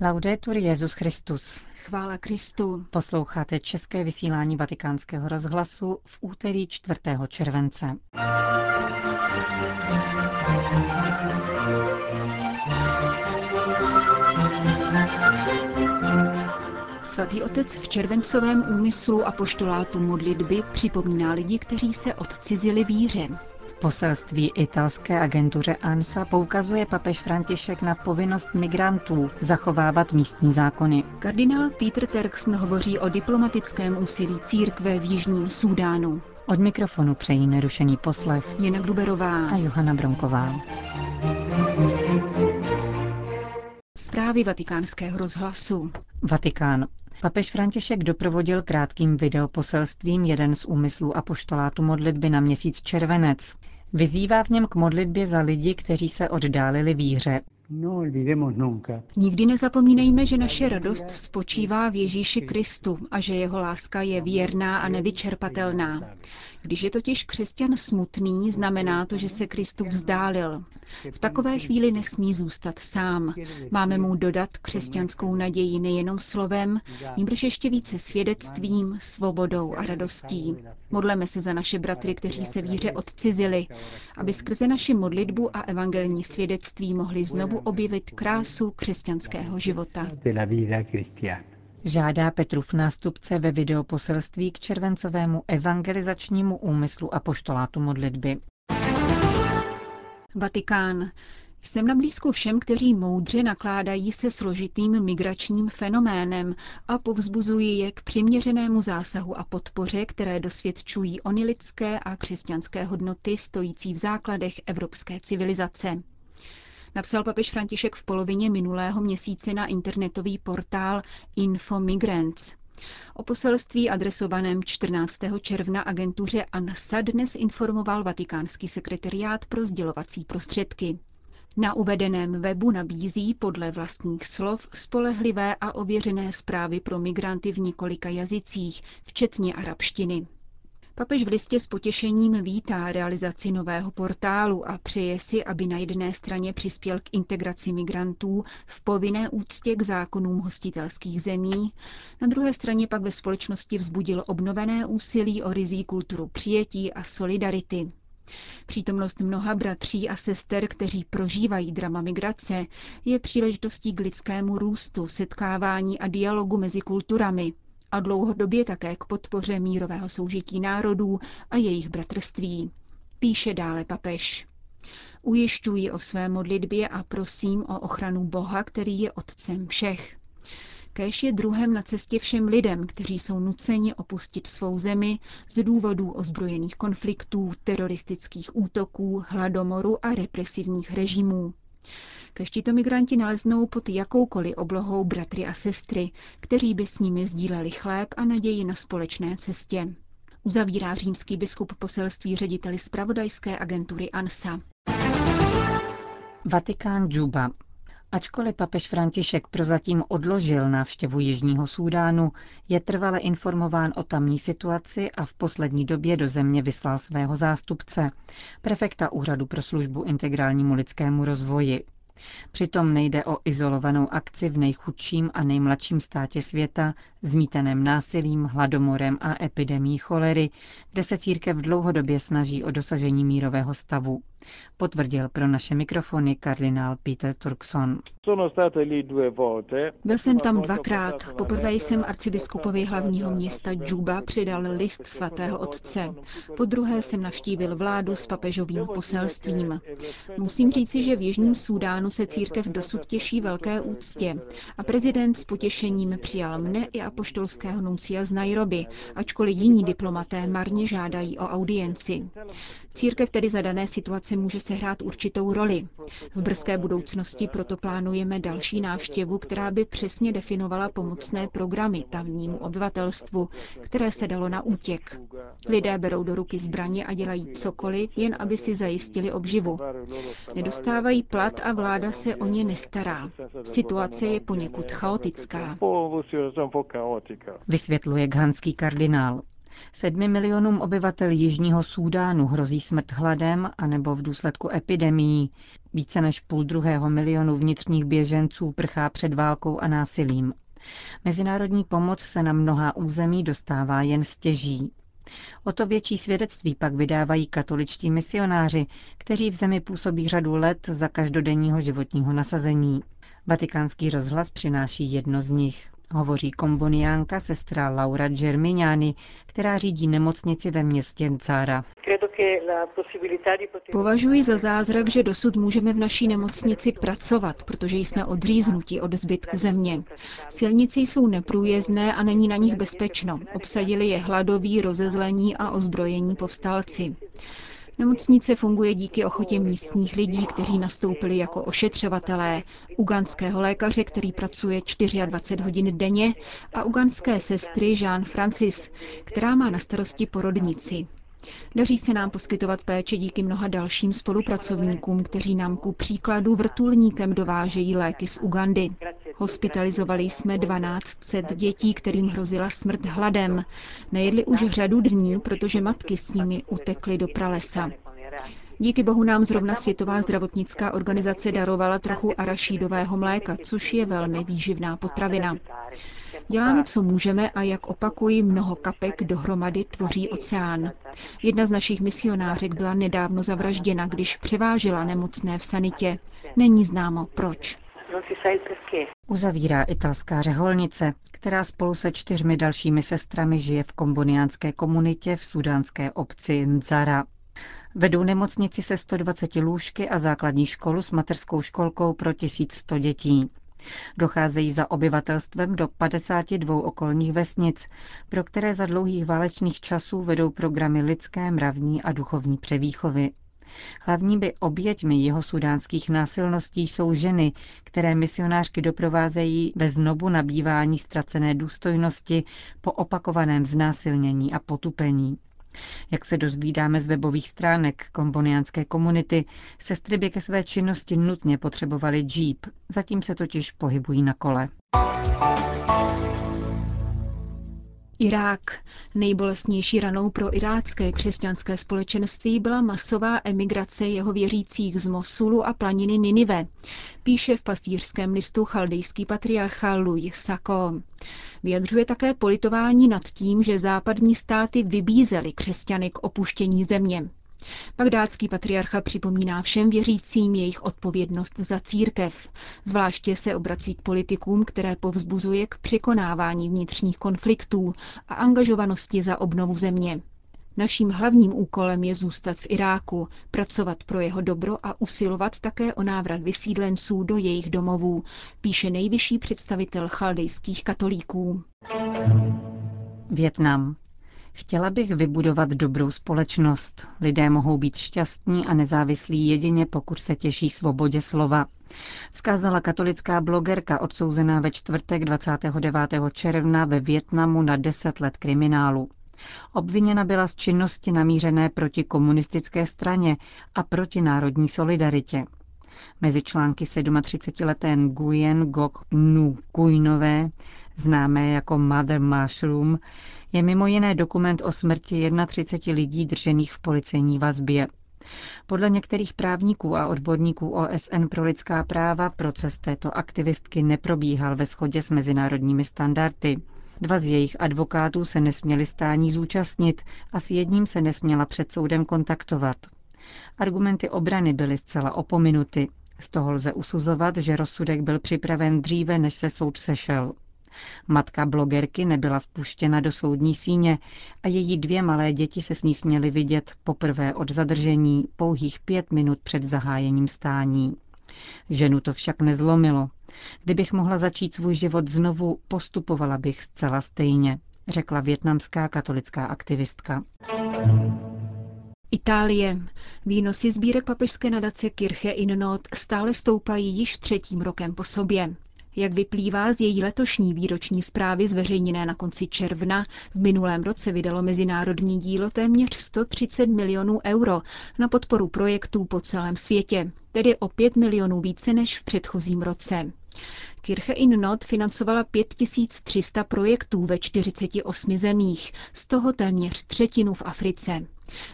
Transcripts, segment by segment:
Laudetur Jezus Christus. Chvála Kristu. Posloucháte české vysílání Vatikánského rozhlasu v úterý 4. července. Svatý otec v červencovém úmyslu a poštolátu modlitby připomíná lidi, kteří se odcizili víře. V poselství italské agentuře ANSA poukazuje papež František na povinnost migrantů zachovávat místní zákony. Kardinál Peter Terksen hovoří o diplomatickém úsilí církve v Jižním Súdánu. Od mikrofonu přejí nerušený poslech Jena Gruberová a Johana Bronková. Zprávy vatikánského rozhlasu. Vatikán. Papež František doprovodil krátkým videoposelstvím jeden z úmyslů apoštolátu modlitby na měsíc červenec. Vyzývá v něm k modlitbě za lidi, kteří se oddálili víře. Nikdy nezapomínejme, že naše radost spočívá v Ježíši Kristu a že jeho láska je věrná a nevyčerpatelná. Když je totiž křesťan smutný, znamená to, že se Kristu vzdálil. V takové chvíli nesmí zůstat sám. Máme mu dodat křesťanskou naději nejenom slovem, níbrž ještě více svědectvím, svobodou a radostí. Modleme se za naše bratry, kteří se víře odcizili, aby skrze naši modlitbu a evangelní svědectví mohli znovu objevit krásu křesťanského života. Žádá Petrův nástupce ve videoposelství k červencovému evangelizačnímu úmyslu a poštolátu modlitby. Vatikán. Jsem na blízku všem, kteří moudře nakládají se složitým migračním fenoménem a povzbuzují je k přiměřenému zásahu a podpoře, které dosvědčují ony lidské a křesťanské hodnoty stojící v základech evropské civilizace napsal papež František v polovině minulého měsíce na internetový portál Info Migrants. O poselství adresovaném 14. června agentuře ANSA dnes informoval vatikánský sekretariát pro sdělovací prostředky. Na uvedeném webu nabízí podle vlastních slov spolehlivé a ověřené zprávy pro migranty v několika jazycích, včetně arabštiny. Papež v listě s potěšením vítá realizaci nového portálu a přeje si, aby na jedné straně přispěl k integraci migrantů v povinné úctě k zákonům hostitelských zemí, na druhé straně pak ve společnosti vzbudil obnovené úsilí o rizí kulturu přijetí a solidarity. Přítomnost mnoha bratří a sester, kteří prožívají drama migrace, je příležitostí k lidskému růstu, setkávání a dialogu mezi kulturami, a dlouhodobě také k podpoře mírového soužití národů a jejich bratrství. Píše dále papež. Ujišťuji o své modlitbě a prosím o ochranu Boha, který je otcem všech. Kéž je druhem na cestě všem lidem, kteří jsou nuceni opustit svou zemi z důvodů ozbrojených konfliktů, teroristických útoků, hladomoru a represivních režimů. Kež tito migranti naleznou pod jakoukoliv oblohou bratry a sestry, kteří by s nimi sdíleli chléb a naději na společné cestě. Uzavírá římský biskup poselství řediteli zpravodajské agentury ANSA. Vatikán Džuba. Ačkoliv papež František prozatím odložil návštěvu Jižního Súdánu, je trvale informován o tamní situaci a v poslední době do země vyslal svého zástupce, prefekta Úřadu pro službu integrálnímu lidskému rozvoji. Přitom nejde o izolovanou akci v nejchudším a nejmladším státě světa, zmítaném násilím, hladomorem a epidemí cholery, kde se církev dlouhodobě snaží o dosažení mírového stavu, potvrdil pro naše mikrofony kardinál Peter Turkson. Byl jsem tam dvakrát. Poprvé jsem arcibiskupovi hlavního města Džuba přidal list svatého otce. Po druhé jsem navštívil vládu s papežovým poselstvím. Musím říci, že v Jižním Súdánu se církev dosud těší velké úctě a prezident s potěšením přijal mne i apoštolského nuncia z Nairobi, ačkoliv jiní diplomaté marně žádají o audienci. Církev tedy za dané situace může sehrát určitou roli. V brzké budoucnosti proto plánujeme další návštěvu, která by přesně definovala pomocné programy tamnímu obyvatelstvu, které se dalo na útěk. Lidé berou do ruky zbraně a dělají cokoliv, jen aby si zajistili obživu. Nedostávají plat a vláda se o ně nestará. Situace je poněkud chaotická. Vysvětluje ghanský kardinál. Sedmi milionům obyvatel Jižního Súdánu hrozí smrt hladem anebo v důsledku epidemií. Více než půl druhého milionu vnitřních běženců prchá před válkou a násilím. Mezinárodní pomoc se na mnoha území dostává jen stěží. O to větší svědectví pak vydávají katoličtí misionáři, kteří v zemi působí řadu let za každodenního životního nasazení. Vatikánský rozhlas přináší jedno z nich. Hovoří komboniánka sestra Laura Germiniani, která řídí nemocnici ve městě Ncara. Považuji za zázrak, že dosud můžeme v naší nemocnici pracovat, protože jsme odříznuti od zbytku země. Silnice jsou neprůjezdné a není na nich bezpečno. Obsadili je hladoví, rozezlení a ozbrojení povstalci. Nemocnice funguje díky ochotě místních lidí, kteří nastoupili jako ošetřovatelé, uganského lékaře, který pracuje 24 hodin denně a uganské sestry Jean Francis, která má na starosti porodnici. Daří se nám poskytovat péče díky mnoha dalším spolupracovníkům, kteří nám ku příkladu vrtulníkem dovážejí léky z Ugandy. Hospitalizovali jsme 1200 dětí, kterým hrozila smrt hladem. Nejedli už řadu dní, protože matky s nimi utekly do pralesa. Díky bohu nám zrovna Světová zdravotnická organizace darovala trochu arašídového mléka, což je velmi výživná potravina. Děláme, co můžeme a jak opakuji, mnoho kapek dohromady tvoří oceán. Jedna z našich misionářek byla nedávno zavražděna, když převážela nemocné v sanitě. Není známo proč. Uzavírá italská řeholnice, která spolu se čtyřmi dalšími sestrami žije v komboniánské komunitě v sudánské obci Nzara. Vedou nemocnici se 120 lůžky a základní školu s materskou školkou pro 1100 dětí. Docházejí za obyvatelstvem do 52 okolních vesnic, pro které za dlouhých válečných časů vedou programy lidské, mravní a duchovní převýchovy. Hlavními oběťmi jeho sudánských násilností jsou ženy, které misionářky doprovázejí ve znovu nabývání ztracené důstojnosti po opakovaném znásilnění a potupení. Jak se dozvídáme z webových stránek komboniánské komunity, sestry by ke své činnosti nutně potřebovaly džíp, zatím se totiž pohybují na kole. Irák. Nejbolestnější ranou pro irácké křesťanské společenství byla masová emigrace jeho věřících z Mosulu a planiny Ninive, píše v pastýřském listu chaldejský patriarcha Louis Sako. Vyjadřuje také politování nad tím, že západní státy vybízely křesťany k opuštění země. Bagdátský patriarcha připomíná všem věřícím jejich odpovědnost za církev. Zvláště se obrací k politikům, které povzbuzuje k překonávání vnitřních konfliktů a angažovanosti za obnovu země. Naším hlavním úkolem je zůstat v Iráku, pracovat pro jeho dobro a usilovat také o návrat vysídlenců do jejich domovů, píše nejvyšší představitel chaldejských katolíků. Větnam. Chtěla bych vybudovat dobrou společnost. Lidé mohou být šťastní a nezávislí jedině, pokud se těší svobodě slova. Vzkázala katolická blogerka odsouzená ve čtvrtek 29. června ve Větnamu na 10 let kriminálu. Obviněna byla z činnosti namířené proti komunistické straně a proti národní solidaritě. Mezi články 37-leté Nguyen Gok Nu Kuinové, známé jako Mother Mushroom, je mimo jiné dokument o smrti 31 lidí držených v policejní vazbě. Podle některých právníků a odborníků OSN pro lidská práva proces této aktivistky neprobíhal ve shodě s mezinárodními standardy. Dva z jejich advokátů se nesměli stání zúčastnit a s jedním se nesměla před soudem kontaktovat. Argumenty obrany byly zcela opominuty. Z toho lze usuzovat, že rozsudek byl připraven dříve, než se soud sešel. Matka blogerky nebyla vpuštěna do soudní síně a její dvě malé děti se s ní směly vidět poprvé od zadržení pouhých pět minut před zahájením stání. Ženu to však nezlomilo. Kdybych mohla začít svůj život znovu, postupovala bych zcela stejně, řekla větnamská katolická aktivistka. Itálie. Výnosy sbírek papežské nadace Kirche in Not stále stoupají již třetím rokem po sobě. Jak vyplývá z její letošní výroční zprávy zveřejněné na konci června, v minulém roce vydalo mezinárodní dílo téměř 130 milionů euro na podporu projektů po celém světě, tedy o 5 milionů více než v předchozím roce. Kirche in Not financovala 5300 projektů ve 48 zemích, z toho téměř třetinu v Africe.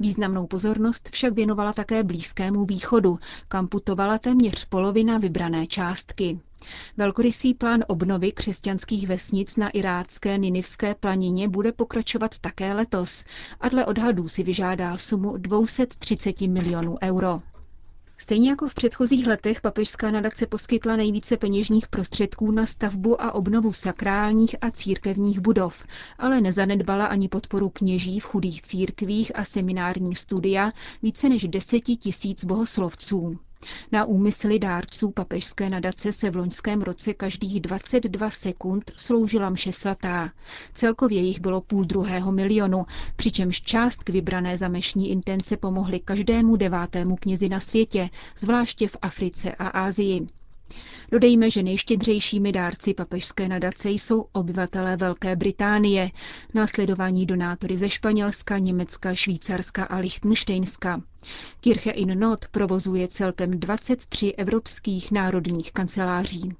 Významnou pozornost však věnovala také Blízkému východu, kam putovala téměř polovina vybrané částky. Velkorysý plán obnovy křesťanských vesnic na irácké Ninivské planině bude pokračovat také letos a dle odhadů si vyžádá sumu 230 milionů euro. Stejně jako v předchozích letech papežská nadace poskytla nejvíce peněžních prostředků na stavbu a obnovu sakrálních a církevních budov, ale nezanedbala ani podporu kněží v chudých církvích a seminární studia více než deseti tisíc bohoslovců. Na úmysly dárců papežské nadace se v loňském roce každých 22 sekund sloužila mše svatá. Celkově jich bylo půl druhého milionu, přičemž částky vybrané za mešní intence pomohly každému devátému knězi na světě, zvláště v Africe a Ázii. Dodejme, že nejštědřejšími dárci papežské nadace jsou obyvatelé Velké Británie, následovaní donátory ze Španělska, Německa, Švýcarska a Lichtensteinska. Kirche in Not provozuje celkem 23 evropských národních kanceláří.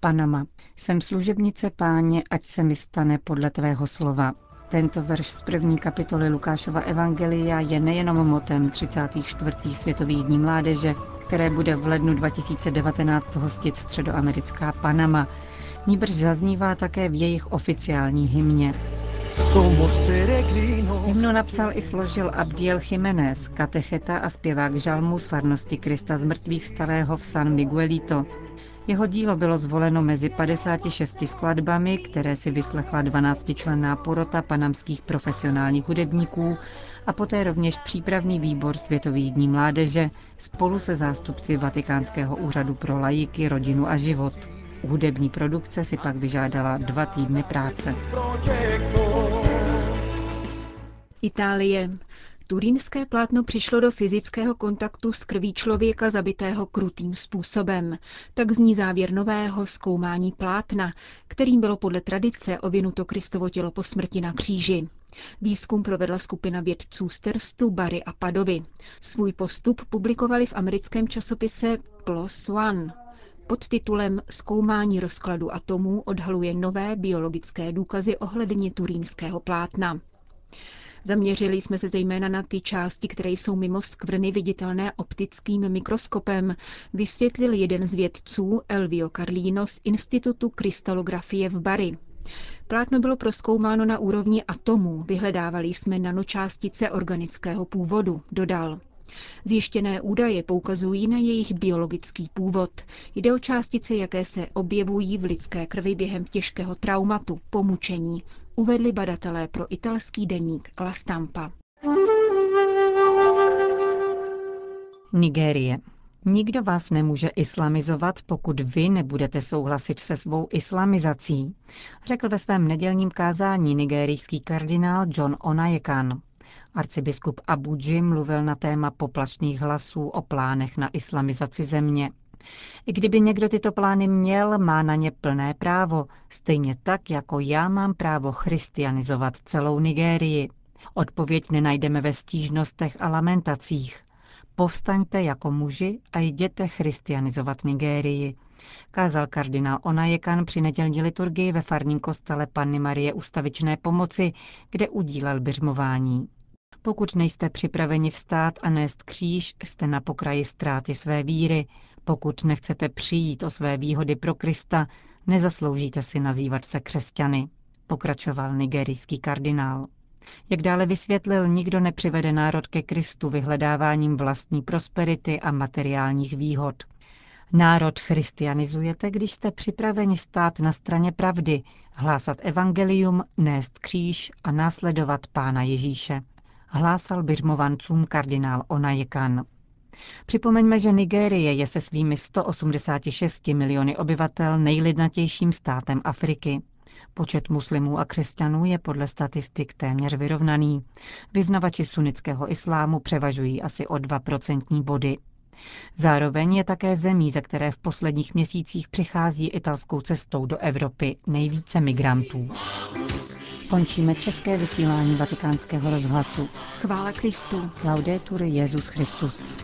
Panama. Jsem služebnice páně, ať se mi stane podle tvého slova. Tento verš z první kapitoly Lukášova Evangelia je nejenom motem 34. světových dní mládeže, které bude v lednu 2019 hostit středoamerická Panama, níbrž zaznívá také v jejich oficiální hymně. Hymnu napsal i složil Abdiel Jiménez, katecheta a zpěvák žalmu z farnosti Krista z mrtvých starého v San Miguelito. Jeho dílo bylo zvoleno mezi 56 skladbami, které si vyslechla 12-členná porota panamských profesionálních hudebníků a poté rovněž přípravný výbor Světových dní mládeže spolu se zástupci Vatikánského úřadu pro lajíky, rodinu a život. Hudební produkce si pak vyžádala dva týdny práce. Itálie. Turínské plátno přišlo do fyzického kontaktu s krví člověka zabitého krutým způsobem. Tak zní závěr nového zkoumání plátna, kterým bylo podle tradice ovinuto Kristovo tělo po smrti na kříži. Výzkum provedla skupina vědců z Terstu, Bary a Padovy. Svůj postup publikovali v americkém časopise PLOS ONE. Pod titulem Zkoumání rozkladu atomů odhaluje nové biologické důkazy ohledně turínského plátna. Zaměřili jsme se zejména na ty části, které jsou mimo skvrny viditelné optickým mikroskopem, vysvětlil jeden z vědců Elvio Carlino z Institutu krystalografie v Bari. Plátno bylo proskoumáno na úrovni atomů, vyhledávali jsme nanočástice organického původu, dodal. Zjištěné údaje poukazují na jejich biologický původ. Jde o částice, jaké se objevují v lidské krvi během těžkého traumatu, pomučení, uvedli badatelé pro italský deník La Stampa. Nigérie. Nikdo vás nemůže islamizovat, pokud vy nebudete souhlasit se svou islamizací, řekl ve svém nedělním kázání nigerijský kardinál John Onajekan. Arcibiskup Abuji mluvil na téma poplašných hlasů o plánech na islamizaci země. I kdyby někdo tyto plány měl, má na ně plné právo, stejně tak, jako já mám právo christianizovat celou Nigérii. Odpověď nenajdeme ve stížnostech a lamentacích. Povstaňte jako muži a jděte christianizovat Nigérii, kázal kardinál Onajekan při nedělní liturgii ve farním kostele Panny Marie Ustavičné pomoci, kde udílel běžmování. Pokud nejste připraveni vstát a nést kříž, jste na pokraji ztráty své víry. Pokud nechcete přijít o své výhody pro Krista, nezasloužíte si nazývat se křesťany, pokračoval nigerijský kardinál. Jak dále vysvětlil, nikdo nepřivede národ ke Kristu vyhledáváním vlastní prosperity a materiálních výhod. Národ christianizujete, když jste připraveni stát na straně pravdy, hlásat evangelium, nést kříž a následovat Pána Ježíše hlásal byřmovancům kardinál Onajekan. Připomeňme, že Nigérie je se svými 186 miliony obyvatel nejlidnatějším státem Afriky. Počet muslimů a křesťanů je podle statistik téměř vyrovnaný. Vyznavači sunnického islámu převažují asi o 2 procentní body. Zároveň je také zemí, ze které v posledních měsících přichází italskou cestou do Evropy nejvíce migrantů. Končíme české vysílání vatikánského rozhlasu. Chvála Kristu. Laudetur Jezus Christus.